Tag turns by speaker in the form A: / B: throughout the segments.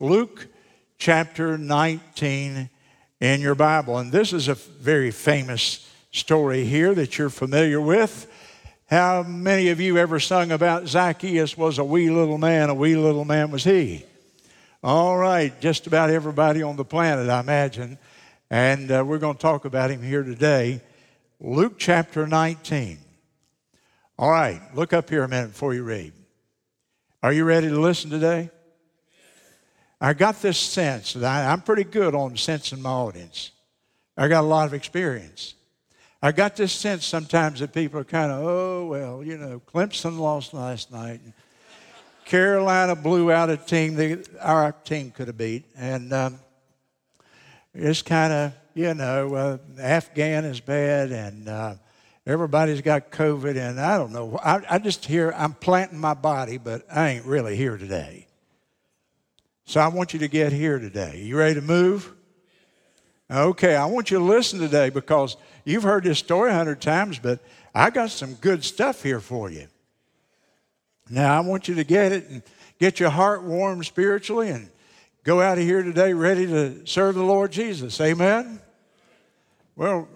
A: Luke chapter 19 in your Bible. And this is a very famous story here that you're familiar with. How many of you ever sung about Zacchaeus was a wee little man, a wee little man was he? All right, just about everybody on the planet, I imagine. And uh, we're going to talk about him here today. Luke chapter 19. All right, look up here a minute before you read. Are you ready to listen today? I got this sense that I, am pretty good on sensing my audience. I got a lot of experience. I got this sense sometimes that people are kind of, oh, well, you know, Clemson lost last night. Carolina blew out a team that our team could have beat. And um, it's kind of, you know, uh, Afghan is bad and uh, everybody's got COVID. And I don't know. I, I just hear I'm planting my body, but I ain't really here today. So I want you to get here today. You ready to move? Okay, I want you to listen today because you've heard this story a hundred times, but I got some good stuff here for you. Now I want you to get it and get your heart warm spiritually and go out of here today ready to serve the Lord Jesus. Amen. Well,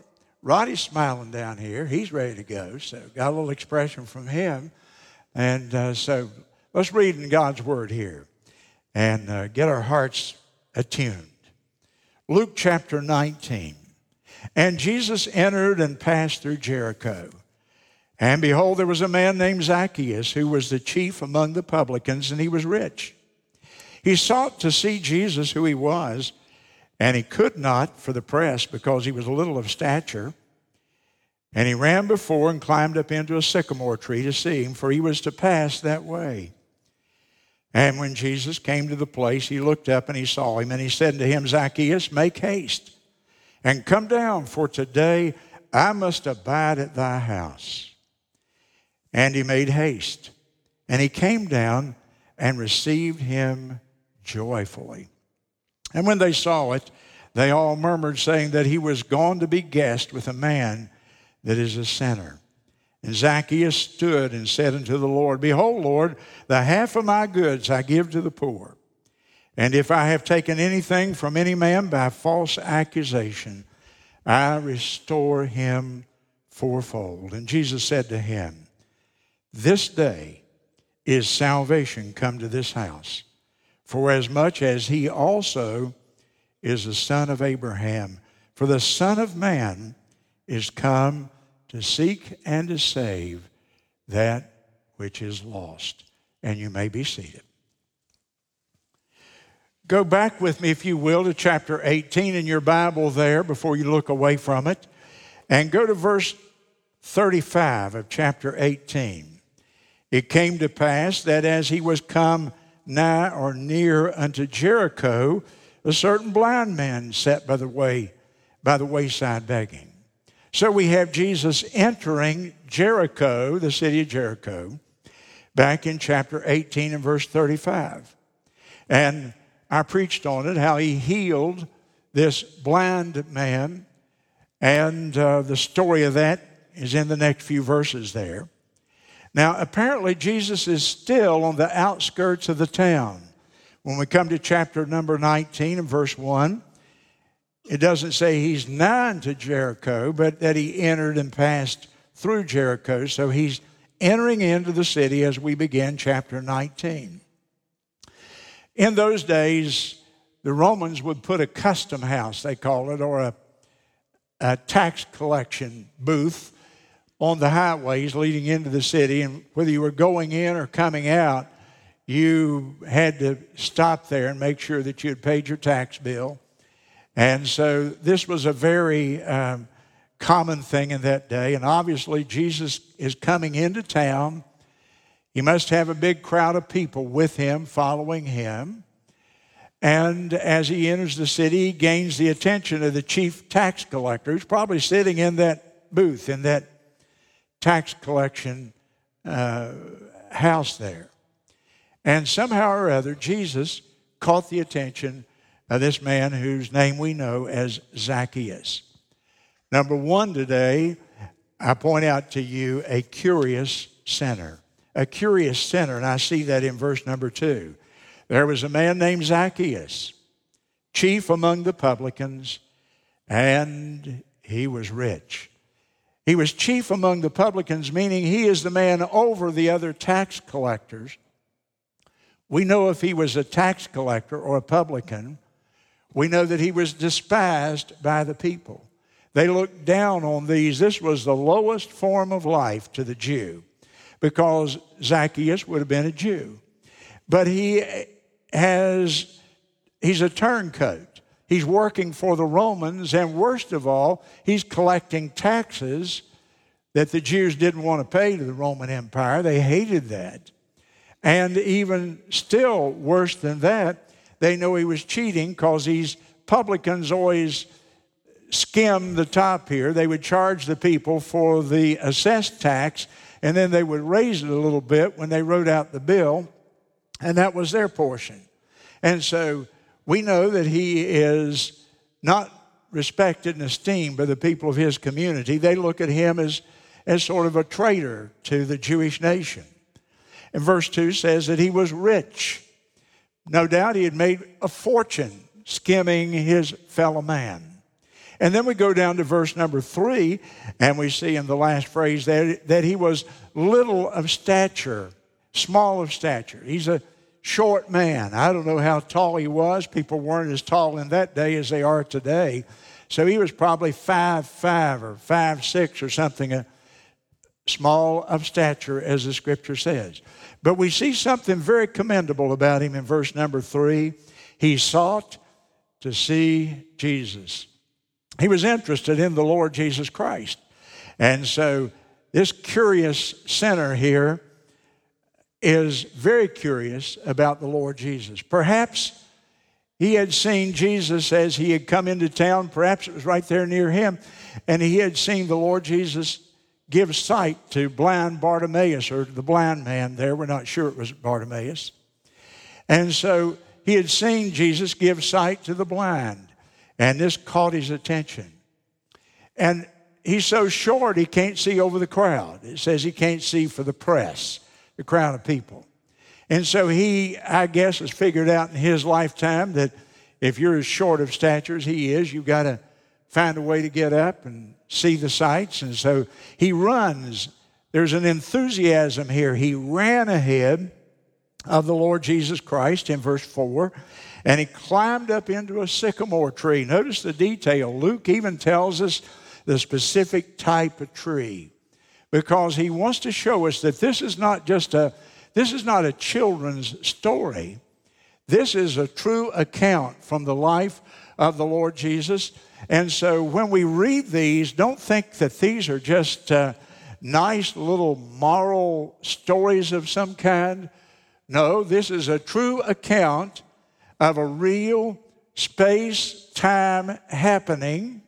A: Roddy's smiling down here. He's ready to go. So got a little expression from him. And uh, so let's read in God's word here and uh, get our hearts attuned. Luke chapter 19. And Jesus entered and passed through Jericho. And behold, there was a man named Zacchaeus who was the chief among the publicans, and he was rich. He sought to see Jesus, who he was, and he could not for the press because he was little of stature. And he ran before and climbed up into a sycamore tree to see him, for he was to pass that way. And when Jesus came to the place, he looked up and he saw him, and he said to him, Zacchaeus, make haste and come down, for today I must abide at thy house. And he made haste, and he came down and received him joyfully. And when they saw it, they all murmured, saying that he was gone to be guest with a man that is a sinner. And Zacchaeus stood and said unto the Lord, Behold, Lord, the half of my goods I give to the poor. And if I have taken anything from any man by false accusation, I restore him fourfold. And Jesus said to him, This day is salvation come to this house, for as much as he also is the son of Abraham. For the Son of Man is come to seek and to save that which is lost. And you may be seated. Go back with me, if you will, to chapter 18 in your Bible there before you look away from it. And go to verse 35 of chapter 18. It came to pass that as he was come nigh or near unto Jericho, a certain blind man sat by the way, by the wayside begging. So we have Jesus entering Jericho, the city of Jericho, back in chapter 18 and verse 35. And I preached on it, how he healed this blind man. And uh, the story of that is in the next few verses there. Now, apparently, Jesus is still on the outskirts of the town. When we come to chapter number 19 and verse 1, it doesn't say he's nigh to Jericho, but that he entered and passed through Jericho. So he's entering into the city as we begin chapter 19. In those days, the Romans would put a custom house, they call it, or a, a tax collection booth on the highways leading into the city. And whether you were going in or coming out, you had to stop there and make sure that you had paid your tax bill. And so this was a very um, common thing in that day. And obviously, Jesus is coming into town. He must have a big crowd of people with him, following him. And as he enters the city, he gains the attention of the chief tax collector, who's probably sitting in that booth, in that tax collection uh, house there. And somehow or other, Jesus caught the attention of this man whose name we know as Zacchaeus. Number one today, I point out to you a curious sinner. A curious sinner, and I see that in verse number two. there was a man named Zacchaeus, chief among the publicans, and he was rich. He was chief among the publicans, meaning he is the man over the other tax collectors. We know if he was a tax collector or a publican, we know that he was despised by the people. They looked down on these. This was the lowest form of life to the Jew because Zacchaeus would have been a Jew. But he has, he's a turncoat. He's working for the Romans, and worst of all, he's collecting taxes that the Jews didn't want to pay to the Roman Empire. They hated that. And even still worse than that, they know he was cheating because these publicans always skim the top here. They would charge the people for the assessed tax, and then they would raise it a little bit when they wrote out the bill, and that was their portion. And so we know that he is not respected and esteemed by the people of his community. They look at him as, as sort of a traitor to the Jewish nation. And verse 2 says that he was rich. No doubt he had made a fortune skimming his fellow man. And then we go down to verse number three, and we see in the last phrase that, that he was little of stature, small of stature. He's a short man. I don't know how tall he was. People weren't as tall in that day as they are today. So he was probably five five or five six or something, a small of stature, as the scripture says. But we see something very commendable about him in verse number three. He sought to see Jesus. He was interested in the Lord Jesus Christ. And so this curious sinner here is very curious about the Lord Jesus. Perhaps he had seen Jesus as he had come into town, perhaps it was right there near him, and he had seen the Lord Jesus give sight to blind Bartimaeus or the blind man there. We're not sure it was Bartimaeus. And so he had seen Jesus give sight to the blind, and this caught his attention. And he's so short he can't see over the crowd. It says he can't see for the press the crowd of people. And so he, I guess, has figured out in his lifetime that if you're as short of stature as he is, you've got to find a way to get up and see the sights. And so he runs. There's an enthusiasm here. He ran ahead of the Lord Jesus Christ in verse 4, and he climbed up into a sycamore tree. Notice the detail. Luke even tells us the specific type of tree because he wants to show us that this is not just a this is not a children's story. This is a true account from the life of the Lord Jesus. And so when we read these, don't think that these are just uh, nice little moral stories of some kind. No, this is a true account of a real space time happening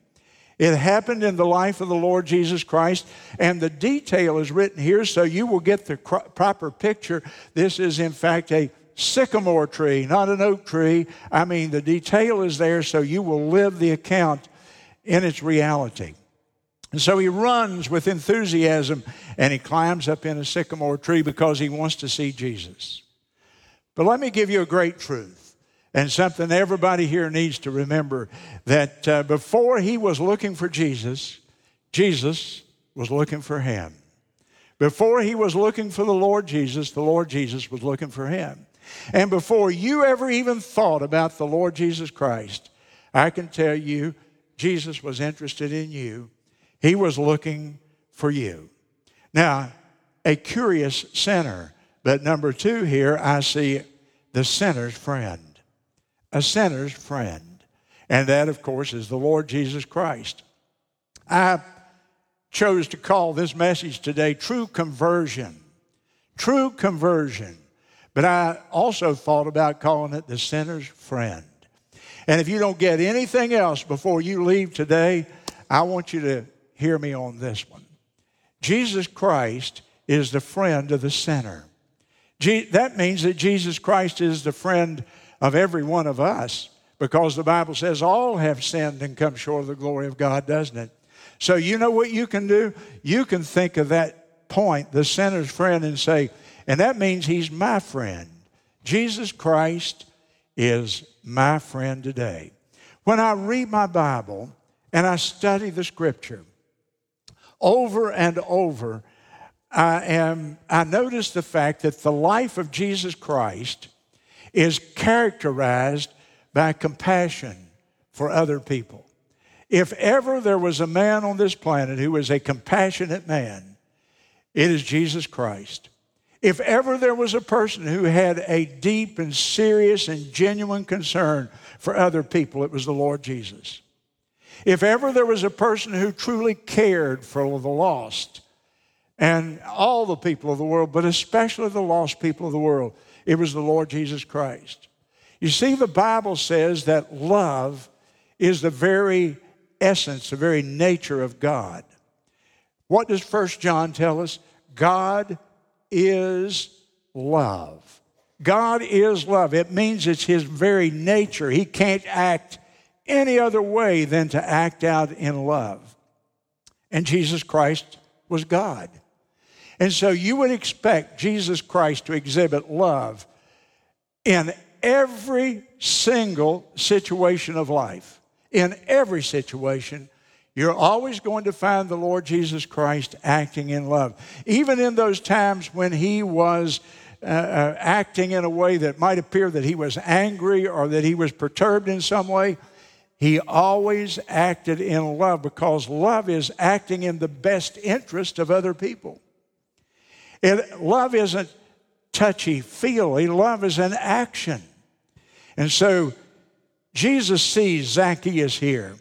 A: it happened in the life of the Lord Jesus Christ, and the detail is written here so you will get the proper picture. This is, in fact, a sycamore tree, not an oak tree. I mean, the detail is there so you will live the account in its reality. And so he runs with enthusiasm and he climbs up in a sycamore tree because he wants to see Jesus. But let me give you a great truth and something everybody here needs to remember that uh, before he was looking for Jesus, Jesus was looking for him. Before he was looking for the Lord Jesus, the Lord Jesus was looking for him. And before you ever even thought about the Lord Jesus Christ, I can tell you, Jesus was interested in you. He was looking for you. Now, a curious sinner. But number two here, I see the sinner's friend a sinner's friend. And that, of course, is the Lord Jesus Christ. I chose to call this message today True Conversion. True Conversion. But I also thought about calling it the sinner's friend. And if you don't get anything else before you leave today, I want you to hear me on this one. Jesus Christ is the friend of the sinner. that means that Jesus Christ is the friend of every one of us because the Bible says all have sinned and come short of the glory of God, doesn't it? So, you know what you can do? You can think of that point, the sinner's friend, and say, and that means he's my friend. Jesus Christ is my friend today. When I read my Bible and I study the scripture over and over, I, am, I notice the fact that the life of Jesus Christ is characterized by compassion for other people. If ever there was a man on this planet who was a compassionate man, it is Jesus Christ. If ever there was a person who had a deep and serious and genuine concern for other people, it was the Lord Jesus. If ever there was a person who truly cared for the lost and all the people of the world, but especially the lost people of the world, it was the Lord Jesus Christ. You see, the Bible says that love is the very essence, the very nature of God. What does First John tell us? God is love. God is love. It means it's his very nature. He can't act any other way than to act out in love. And Jesus Christ was God. And so you would expect Jesus Christ to exhibit love in every single situation of life. In every situation, you're always going to find the Lord Jesus Christ acting in love. Even in those times when he was uh, uh, acting in a way that might appear that he was angry or that he was perturbed in some way, he always acted in love because love is acting in the best interest of other people. It, love isn't touchy feely, love is an action. And so Jesus sees Zacchaeus here.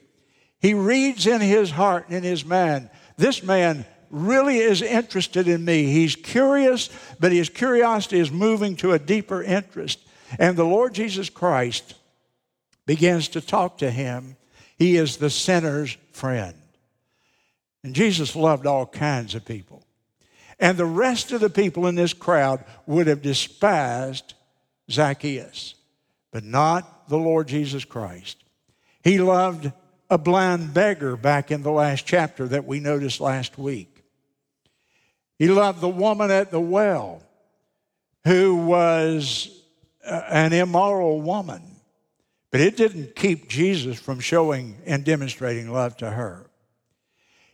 A: He reads in his heart and in his mind, this man really is interested in me. He's curious, but his curiosity is moving to a deeper interest. And the Lord Jesus Christ begins to talk to him. He is the sinner's friend. And Jesus loved all kinds of people. And the rest of the people in this crowd would have despised Zacchaeus, but not the Lord Jesus Christ. He loved a blind beggar back in the last chapter that we noticed last week. He loved the woman at the well who was uh, an immoral woman, but it didn't keep Jesus from showing and demonstrating love to her.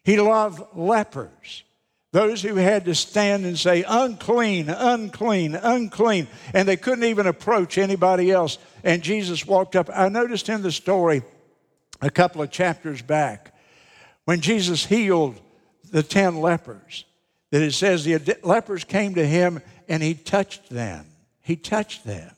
A: He loved lepers those who had to stand and say, unclean, unclean, unclean, and they couldn't even approach anybody else. And Jesus walked up. I noticed in the story a couple of chapters back when Jesus healed the 10 lepers that it says the lepers came to him and he touched them. He touched them.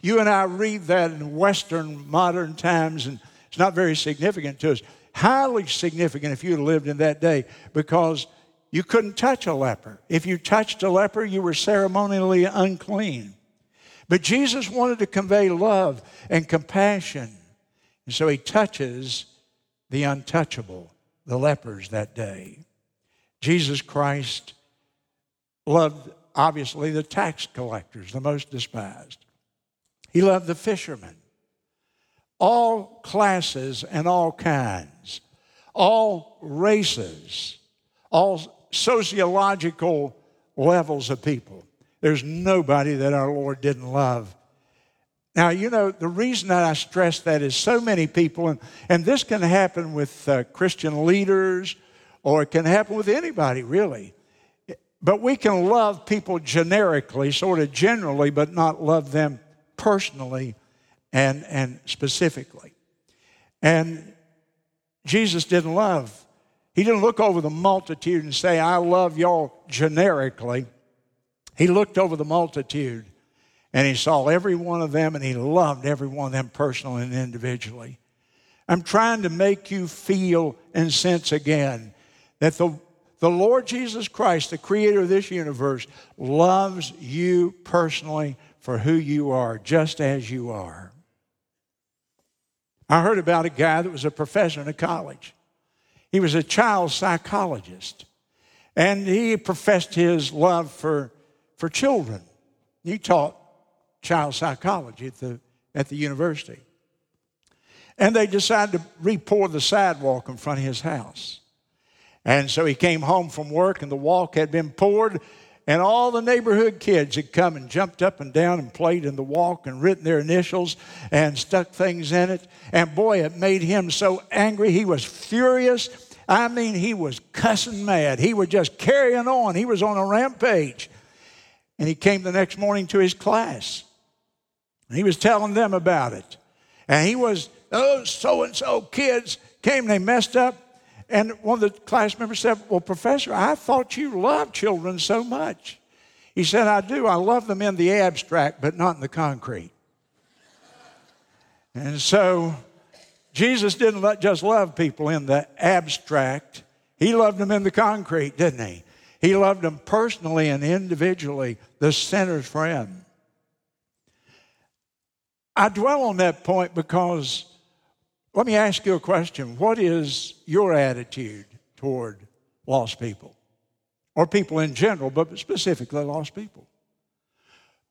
A: You and I read that in Western modern times, and it's not very significant to us. Highly significant if you lived in that day because you couldn't touch a leper. If you touched a leper, you were ceremonially unclean. But Jesus wanted to convey love and compassion. And so he touches the untouchable, the lepers that day. Jesus Christ loved, obviously, the tax collectors, the most despised. He loved the fishermen, all classes and all kinds, all races, all sociological levels of people. There's nobody that our Lord didn't love. Now, you know, the reason that I stress that is so many people, and, and this can happen with uh, Christian leaders or it can happen with anybody, really. But we can love people generically, sort of generally, but not love them personally and, and specifically. And Jesus didn't love he didn't look over the multitude and say, I love y'all generically. He looked over the multitude and he saw every one of them and he loved every one of them personally and individually. I'm trying to make you feel and sense again that the, the Lord Jesus Christ, the creator of this universe, loves you personally for who you are, just as you are. I heard about a guy that was a professor in a college. He was a child psychologist, and he professed his love for, for children. He taught child psychology at the, at the university. And they decided to re-pour the sidewalk in front of his house. And so he came home from work, and the walk had been poured, and all the neighborhood kids had come and jumped up and down and played in the walk and written their initials and stuck things in it. And boy, it made him so angry. He was furious. I mean, he was cussing mad. He was just carrying on. He was on a rampage. And he came the next morning to his class. And he was telling them about it. And he was, oh, those so and so kids came they messed up. And one of the class members said, Well, Professor, I thought you loved children so much. He said, I do. I love them in the abstract, but not in the concrete. and so Jesus didn't just love people in the abstract, He loved them in the concrete, didn't He? He loved them personally and individually, the sinner's friend. I dwell on that point because let me ask you a question. What is your attitude toward lost people? Or people in general, but specifically lost people?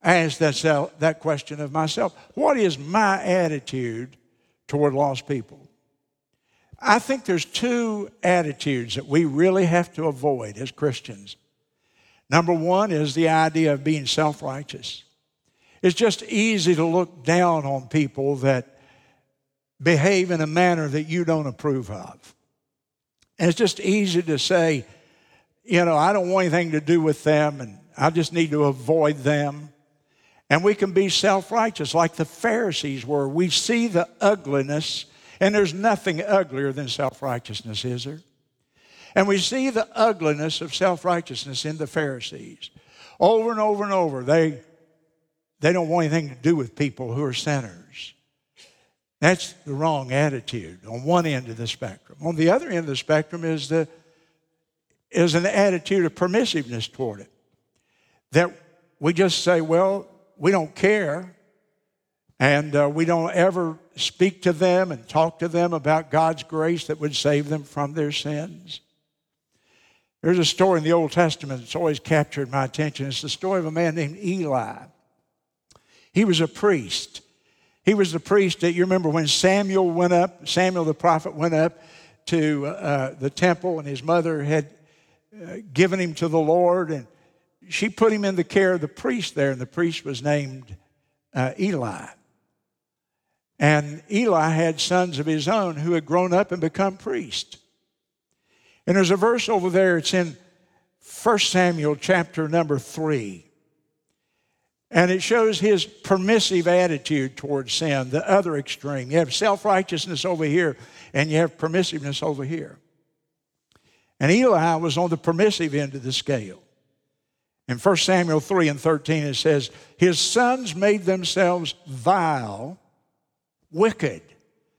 A: Ask that, that question of myself. What is my attitude toward lost people? I think there's two attitudes that we really have to avoid as Christians. Number one is the idea of being self righteous. It's just easy to look down on people that behave in a manner that you don't approve of. And it's just easy to say, you know, I don't want anything to do with them and I just need to avoid them. And we can be self righteous like the Pharisees were. We see the ugliness, and there's nothing uglier than self righteousness, is there? And we see the ugliness of self righteousness in the Pharisees. Over and over and over, they, they don't want anything to do with people who are sinners. That's the wrong attitude on one end of the spectrum. On the other end of the spectrum is, the, is an attitude of permissiveness toward it. That we just say, well, we don't care, and uh, we don't ever speak to them and talk to them about God's grace that would save them from their sins. There's a story in the Old Testament that's always captured my attention. It's the story of a man named Eli. He was a priest. He was the priest that you remember when Samuel went up, Samuel the prophet went up to uh, the temple, and his mother had uh, given him to the Lord, and she put him in the care of the priest there, and the priest was named uh, Eli. And Eli had sons of his own who had grown up and become priests. And there's a verse over there, it's in 1 Samuel chapter number 3. And it shows his permissive attitude towards sin, the other extreme. You have self righteousness over here, and you have permissiveness over here. And Eli was on the permissive end of the scale. In 1 Samuel 3 and 13, it says, His sons made themselves vile, wicked.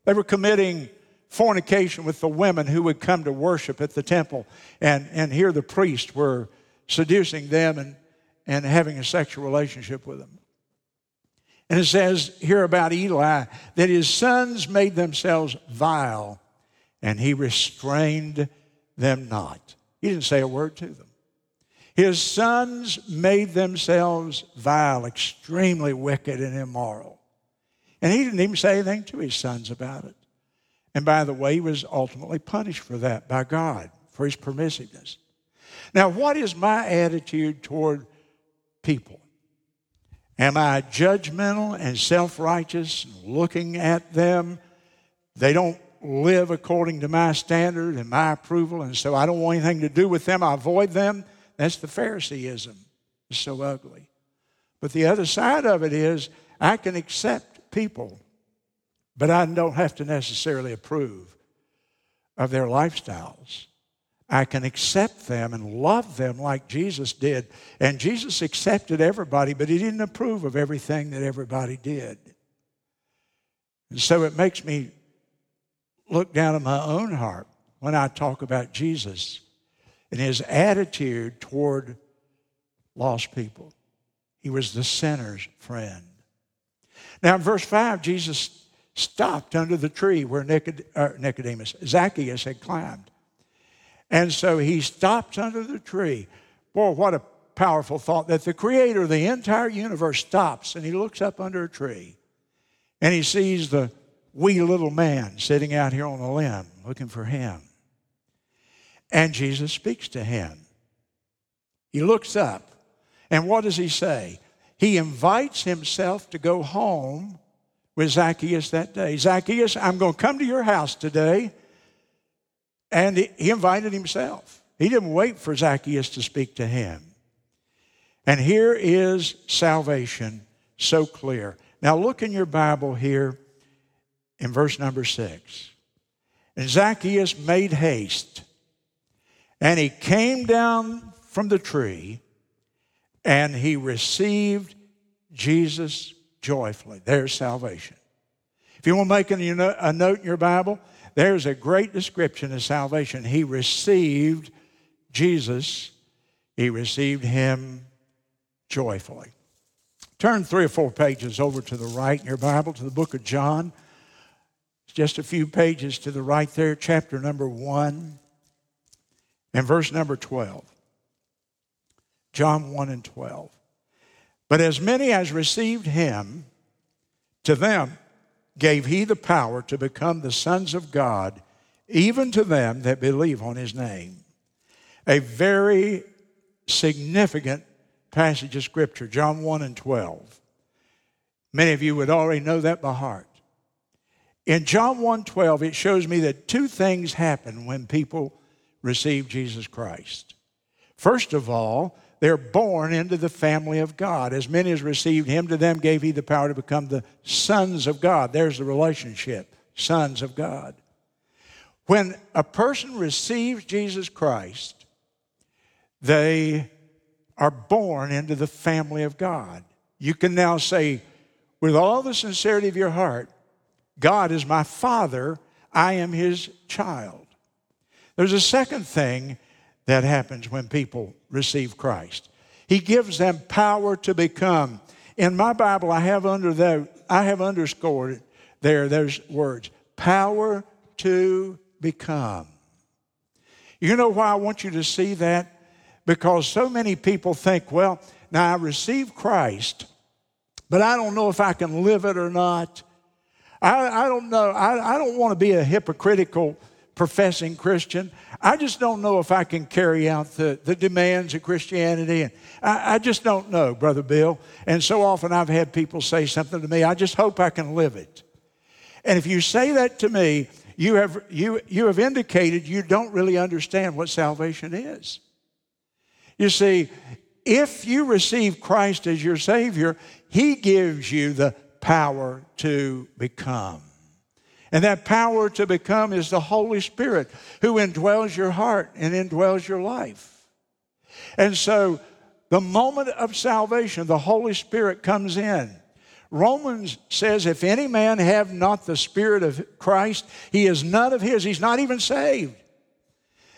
A: They were committing fornication with the women who would come to worship at the temple. And, and here the priests were seducing them and and having a sexual relationship with them. And it says here about Eli that his sons made themselves vile and he restrained them not. He didn't say a word to them. His sons made themselves vile, extremely wicked and immoral. And he didn't even say anything to his sons about it. And by the way, he was ultimately punished for that by God, for his permissiveness. Now, what is my attitude toward people? Am I judgmental and self righteous, looking at them? They don't live according to my standard and my approval, and so I don't want anything to do with them. I avoid them. That's the Phariseeism. It's so ugly. But the other side of it is I can accept people, but I don't have to necessarily approve of their lifestyles. I can accept them and love them like Jesus did. And Jesus accepted everybody, but he didn't approve of everything that everybody did. And so it makes me look down at my own heart when I talk about Jesus and his attitude toward lost people. He was the sinner's friend. Now, in verse 5, Jesus stopped under the tree where uh, Nicodemus, Zacchaeus had climbed. And so he stops under the tree. Boy, what a powerful thought that the creator of the entire universe stops and he looks up under a tree and he sees the wee little man sitting out here on a limb looking for him. And Jesus speaks to him. He looks up And what does he say? He invites himself to go home with Zacchaeus that day. Zacchaeus, I'm going to come to your house today. And he invited himself. He didn't wait for Zacchaeus to speak to him. And here is salvation so clear. Now look in your Bible here in verse number six. And Zacchaeus made haste, and he came down from the tree, and he received Jesus joyfully. There's salvation. If you want to make a note in your Bible, there's a great description of salvation. He received Jesus, he received him joyfully. Turn three or four pages over to the right in your Bible to the book of John. It's just a few pages to the right there, chapter number one and verse number 12. John 1 and 12. But as many as received him, to them gave he the power to become the sons of God, even to them that believe on his name. A very significant passage of Scripture, John 1 and 12. Many of you would already know that by heart. In John 1 12, it shows me that two things happen when people receive Jesus Christ. First of all, they're born into the family of God. As many as received him, to them gave he the power to become the sons of God. There's the relationship, sons of God. When a person receives Jesus Christ, they are born into the family of God. You can now say, with all the sincerity of your heart, God is my father, I am his child. There's a second thing that happens when people receive Christ. He gives them power to become. In my Bible, I have under there, I have underscored there, there's words, power to become. You know why I want you to see that? Because so many people think, well, now I received Christ, but I don't know if I can live it or not. I, I don't know. I, I don't want to be a hypocritical professing Christian. I just don't know if I can carry out the, the demands of Christianity. And I, I just don't know, Brother Bill. And so often I've had people say something to me, I just hope I can live it. And if you say that to me, you have, you, you have indicated you don't really understand what salvation is. You see, if you receive Christ as your Savior, He gives you the power to become. And that power to become is the Holy Spirit who indwells your heart and indwells your life. And so, the moment of salvation, the Holy Spirit comes in. Romans says, if any man have not the Spirit of Christ, he is none of his. He's not even saved.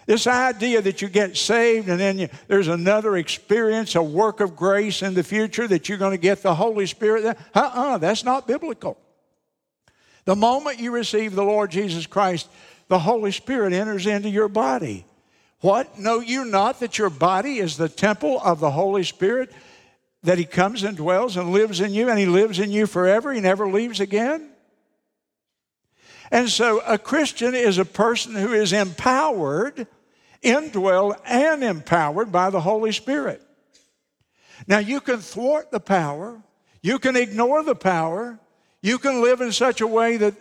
A: This idea that you get saved and then you, there's another experience, a work of grace in the future that you're going to get the Holy Spirit. Uh uh-uh, uh, that's not biblical. The moment you receive the Lord Jesus Christ, the Holy Spirit enters into your body. What? Know you not that your body is the temple of the Holy Spirit? That He comes and dwells and lives in you, and He lives in you forever. He never leaves again. And so a Christian is a person who is empowered indwelled and empowered by the Holy Spirit. Now, you can thwart the power, you can ignore the power, you can live in such a way that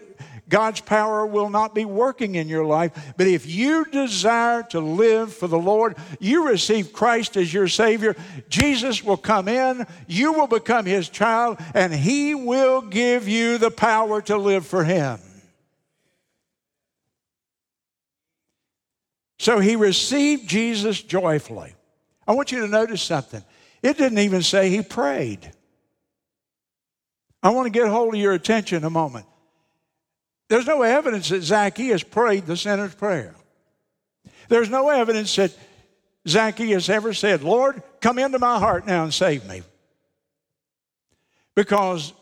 A: God's power will not be working in your life. But if you desire to live for the Lord, you receive Christ as your Savior, Jesus will come in, you will become His child, and He will give you the power to live for Him. So he received Jesus joyfully. I want you to notice something. It didn't even say he prayed. I want to get hold of your attention a moment. There's no evidence that Zacchaeus prayed the sinner's prayer. There's no evidence that Zacchaeus ever said, Lord, come into my heart now and save me. Because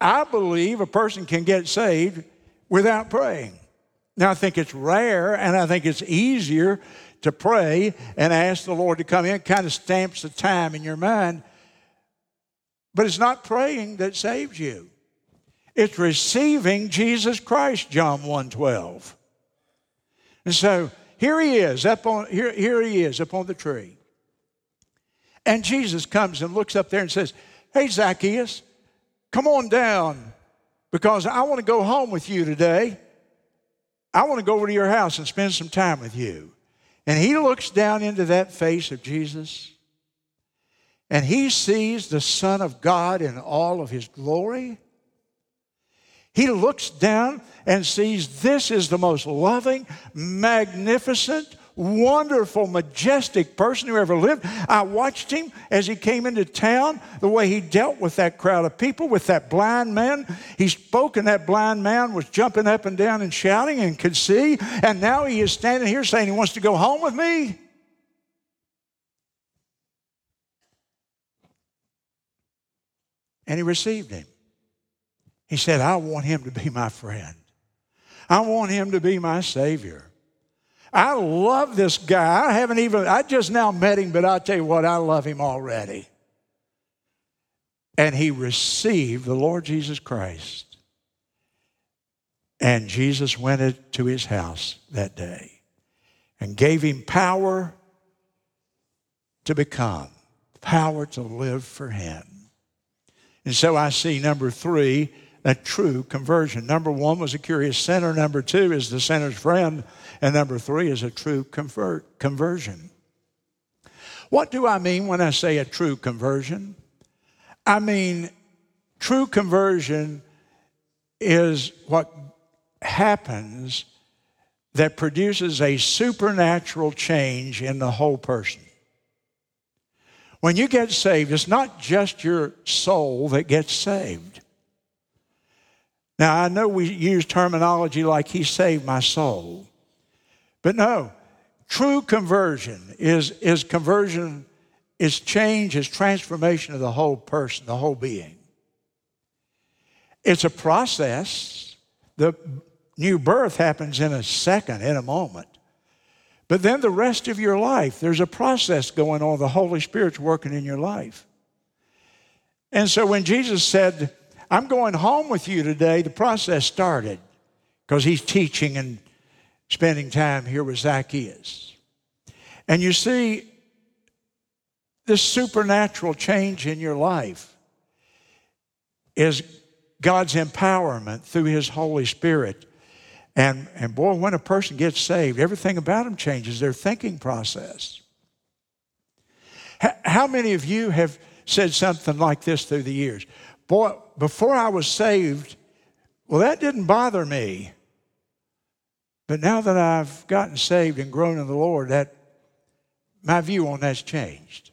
A: I believe a person can get saved without praying. Now, I think it's rare and I think it's easier to pray and ask the Lord to come in. It kind of stamps the time in your mind. But it's not praying that saves you. It's receiving Jesus Christ, John 1.12. And so here he is, up on, here, here he is up on the tree. And Jesus comes and looks up there and says, Hey, Zacchaeus, come on down because I want to go home with you today. I want to go over to your house and spend some time with you. And he looks down into that face of Jesus and he sees the Son of God in all of his glory. He looks down and sees this is the most loving, magnificent, wonderful, majestic person who ever lived. I watched him as he came into town, the way he dealt with that crowd of people, with that blind man. He spoke, and that blind man was jumping up and down and shouting and could see. And now he is standing here saying he wants to go home with me. And he received him. He said, I want him to be my friend. I want him to be my Savior. I love this guy. I haven't even, I just now met him, but I'll tell you what, I love him already. And he received the Lord Jesus Christ. And Jesus went to his house that day and gave him power to become, power to live for him. And so I see number three, a true conversion. Number one was a curious sinner. Number two is the sinner's friend. And number three is a true convert, conversion. What do I mean when I say a true conversion? I mean, true conversion is what happens that produces a supernatural change in the whole person. When you get saved, it's not just your soul that gets saved. Now, I know we use terminology like, He saved my soul. But no, true conversion is, is conversion, is change, is transformation of the whole person, the whole being. It's a process. The new birth happens in a second, in a moment. But then the rest of your life, there's a process going on. The Holy Spirit's working in your life. And so when Jesus said, I'm going home with you today, the process started because he's teaching and spending time here with Zacchaeus. And you see, this supernatural change in your life is God's empowerment through His Holy Spirit. And, and boy, when a person gets saved, everything about them changes, their thinking process. How many of you have said something like this through the years? Boy, before I was saved, well, that didn't bother me. But now that I've gotten saved and grown in the Lord, that my view on that's changed.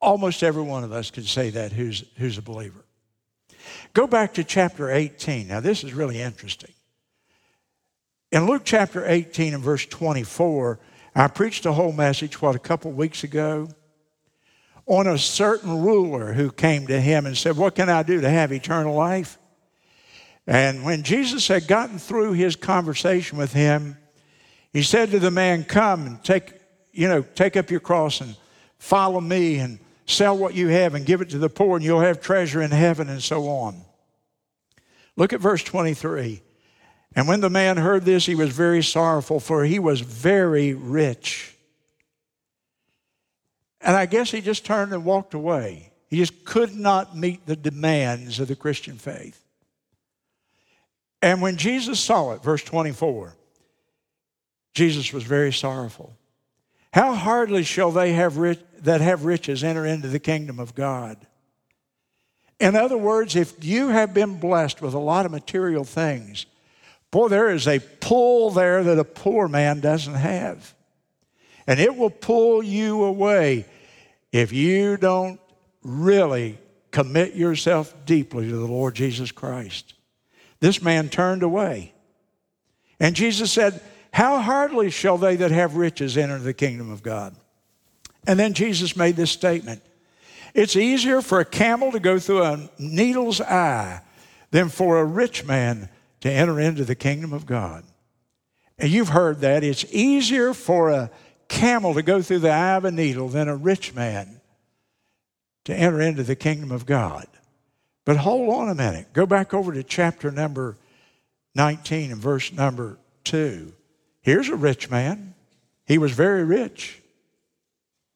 A: Almost every one of us can say that who's, who's a believer. Go back to chapter 18. Now, this is really interesting. In Luke chapter 18 and verse 24, I preached a whole message, what, a couple weeks ago, on a certain ruler who came to him and said, What can I do to have eternal life? And when Jesus had gotten through his conversation with him, he said to the man, Come and take, you know, take up your cross and follow me and sell what you have and give it to the poor, and you'll have treasure in heaven, and so on. Look at verse 23. And when the man heard this, he was very sorrowful, for he was very rich. And I guess he just turned and walked away. He just could not meet the demands of the Christian faith. And when Jesus saw it, verse 24, Jesus was very sorrowful. How hardly shall they have rich, that have riches enter into the kingdom of God? In other words, if you have been blessed with a lot of material things, boy, there is a pull there that a poor man doesn't have. And it will pull you away if you don't really commit yourself deeply to the Lord Jesus Christ. This man turned away. And Jesus said, How hardly shall they that have riches enter the kingdom of God? And then Jesus made this statement It's easier for a camel to go through a needle's eye than for a rich man to enter into the kingdom of God. And you've heard that. It's easier for a camel to go through the eye of a needle than a rich man to enter into the kingdom of God. But hold on a minute. Go back over to chapter number 19 and verse number 2. Here's a rich man. He was very rich.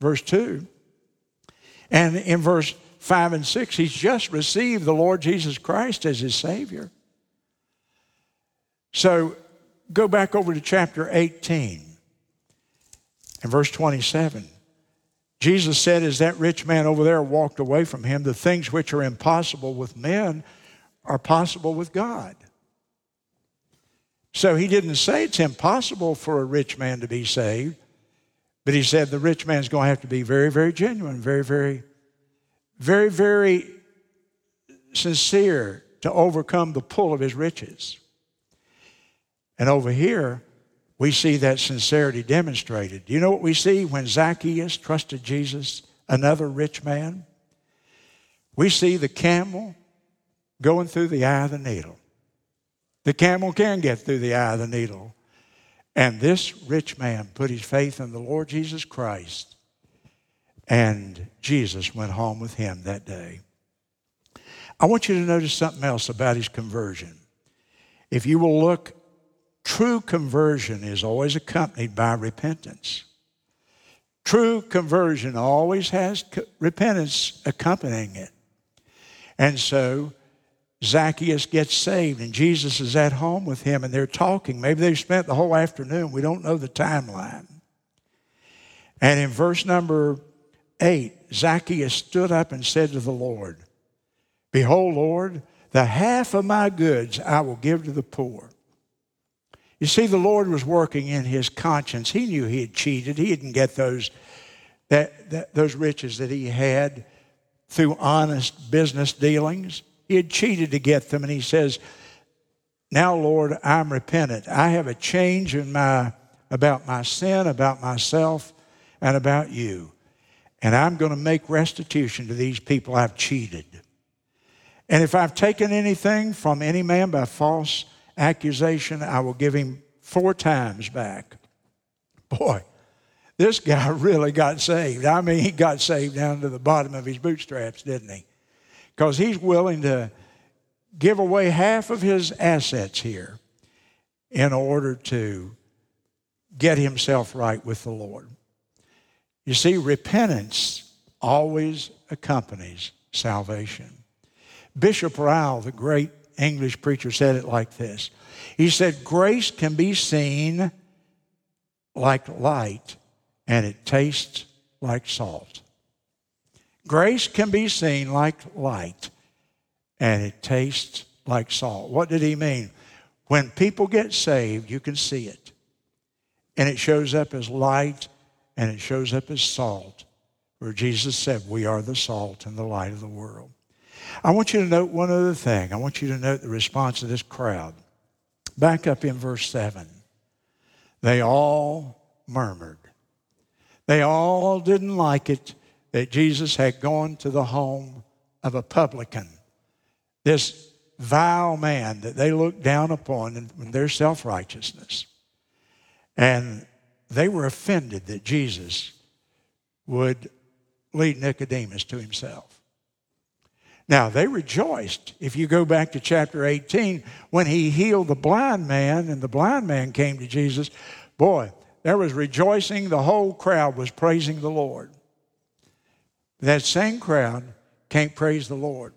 A: Verse 2 And in verse 5 and 6, he's just received the Lord Jesus Christ as his Savior. So go back over to chapter 18 and verse 27. Jesus said, As that rich man over there walked away from him, the things which are impossible with men are possible with God. So he didn't say it's impossible for a rich man to be saved, but he said the rich man's going to have to be very, very genuine, very, very very, very sincere to overcome the pull of his riches. And over here, we see that sincerity demonstrated. Do you know what we see when Zacchaeus trusted Jesus, another rich man? We see the camel going through the eye of the needle. The camel can get through the eye of the needle. And this rich man put his faith in the Lord Jesus Christ and Jesus went home with him that day. I want you to notice something else about his conversion. If you will look, true conversion is always accompanied by repentance. True conversion always has repentance accompanying it. And so Zacchaeus gets saved, and Jesus is at home with him, and they're talking. Maybe they've spent the whole afternoon. We don't know the timeline. And in verse number 8, Zacchaeus stood up and said to the Lord, Behold, Lord, the half of my goods I will give to the poor. You see, the Lord was working in his conscience. He knew he had cheated. He didn't get those, that, that, those riches that he had through honest business dealings. He had cheated to get them, and he says, Now, Lord, I'm repentant. I have a change in my about my sin, about myself, and about you and I'm going to make restitution to these people I've cheated. And if I've taken anything from any man by false accusation, I will give him four times back. Boy, this guy really got saved. I mean, he got saved down to the bottom of his bootstraps, didn't he? Because he's willing to give away half of his assets here in order to get himself right with the Lord. You see, repentance always accompanies salvation. Bishop Ryle, the great English preacher, said it like this He said, Grace can be seen like light, and it tastes like salt. Grace can be seen like light, and it tastes like salt. What did he mean? When people get saved, you can see it, and it shows up as light and it shows up as salt, where Jesus said, We are the salt and the light of the world. I want you to note one other thing. I want you to note the response of this crowd. Back up in verse 7. They all murmured. They all didn't like it that Jesus had gone to the home of a publican, this vile man that they looked down upon in their self righteousness. And they were offended that Jesus would lead Nicodemus to himself. Now, they rejoiced. If you go back to chapter 18, when he healed the blind man and the blind man came to Jesus, boy, there was rejoicing. The whole crowd was praising the Lord. That same crowd can't praise the Lord.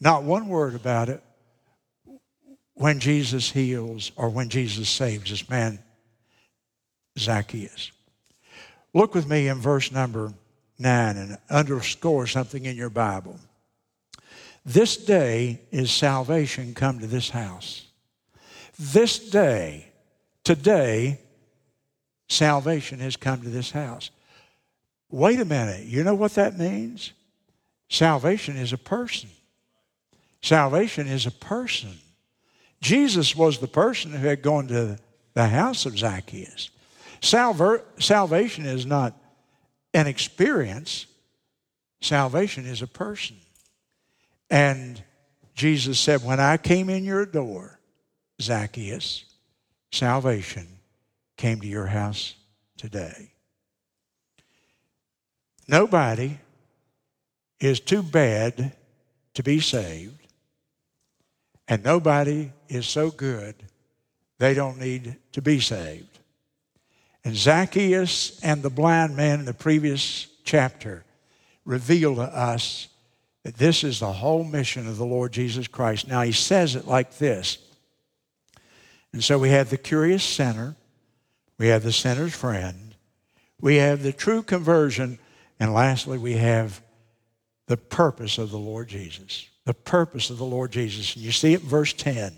A: Not one word about it when Jesus heals or when Jesus saves this man Zacchaeus. Look with me in verse number 9 and underscore something in your Bible. This day is salvation come to this house. This day, today, salvation has come to this house. Wait a minute. You know what that means? Salvation is a person. Salvation is a person. Jesus was the person who had gone to the house of Zacchaeus. Salver, salvation is not an experience, salvation is a person. And Jesus said, When I came in your door, Zacchaeus, salvation came to your house today. Nobody is too bad to be saved, and nobody is so good they don't need to be saved. And Zacchaeus and the blind man in the previous chapter reveal to us that this is the whole mission of the Lord Jesus Christ. Now, he says it like this. And so we have the curious sinner, we have the sinner's friend, we have the true conversion, and lastly, we have the purpose of the Lord Jesus. The purpose of the Lord Jesus. And you see it in verse 10.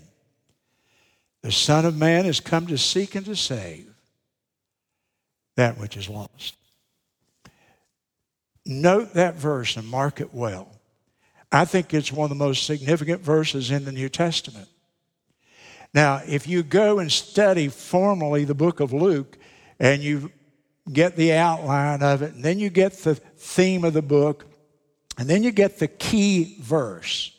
A: The Son of Man has come to seek and to save that which is lost. Note that verse and mark it well. I think it's one of the most significant verses in the New Testament. Now, if you go and study formally the book of Luke and you get the outline of it, and then you get the theme of the book, and then you get the key verse.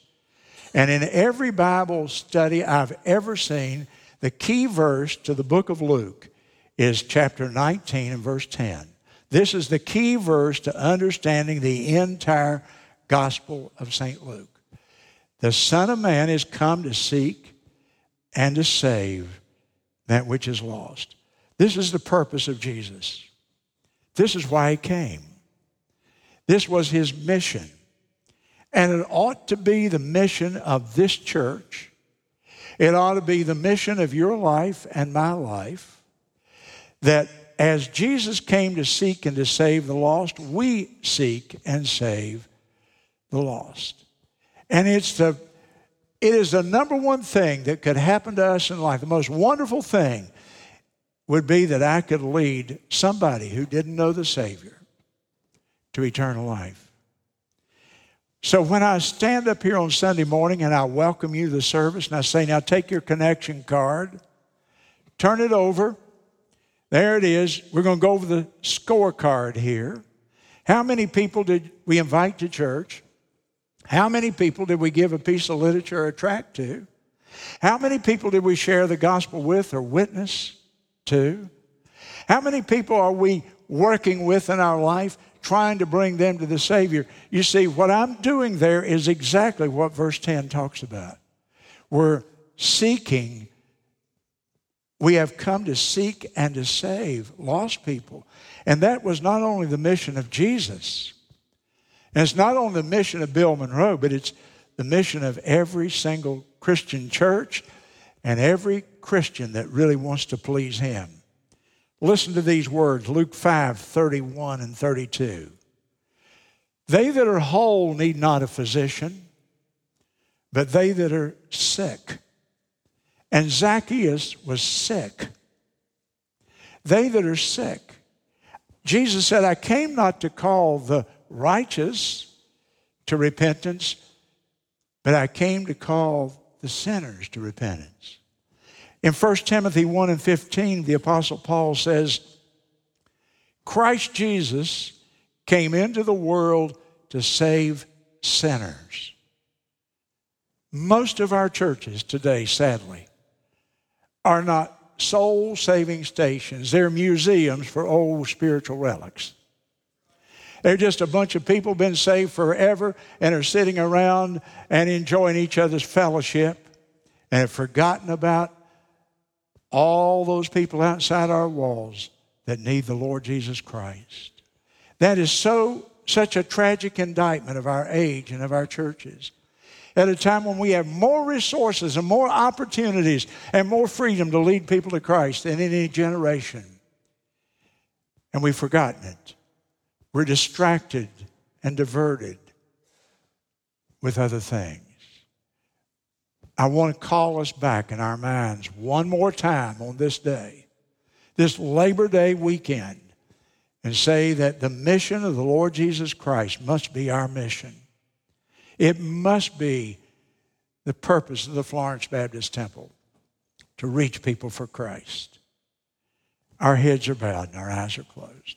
A: And in every Bible study I've ever seen, the key verse to the book of Luke is chapter 19 and verse 10. This is the key verse to understanding the entire Gospel of St. Luke. The Son of Man is come to seek and to save that which is lost. This is the purpose of Jesus. This is why he came. This was his mission. And it ought to be the mission of this church. It ought to be the mission of your life and my life that as Jesus came to seek and to save the lost, we seek and save the lost. And it's the it is the number one thing that could happen to us in life. The most wonderful thing would be that I could lead somebody who didn't know the Savior to eternal life. So when I stand up here on Sunday morning and I welcome you to the service and I say, now take your connection card, turn it over. There it is. We're going to go over the scorecard here. How many people did we invite to church? How many people did we give a piece of literature or a tract to? How many people did we share the gospel with or witness to? How many people are we working with in our life trying to bring them to the Savior? You see, what I'm doing there is exactly what verse 10 talks about. We're seeking, we have come to seek and to save lost people. And that was not only the mission of Jesus, and it's not only the mission of Bill Monroe, but it's the mission of every single Christian church and every Christian that really wants to please Him. Listen to these words Luke 5 31 and 32. They that are whole need not a physician, but they that are sick. And Zacchaeus was sick. They that are sick. Jesus said, I came not to call the righteous to repentance, but I came to call the sinners to repentance. In 1 Timothy 1 and 15, the Apostle Paul says, Christ Jesus came into the world to save sinners. Most of our churches today, sadly, are not soul saving stations, they're museums for old spiritual relics. They're just a bunch of people been saved forever and are sitting around and enjoying each other's fellowship and have forgotten about all those people outside our walls that need the Lord Jesus Christ. That is so such a tragic indictment of our age and of our churches. At a time when we have more resources and more opportunities and more freedom to lead people to Christ than any generation. And we've forgotten it. We're distracted and diverted with other things. I want to call us back in our minds one more time on this day, this Labor Day weekend, and say that the mission of the Lord Jesus Christ must be our mission. It must be the purpose of the Florence Baptist Temple to reach people for Christ. Our heads are bowed and our eyes are closed.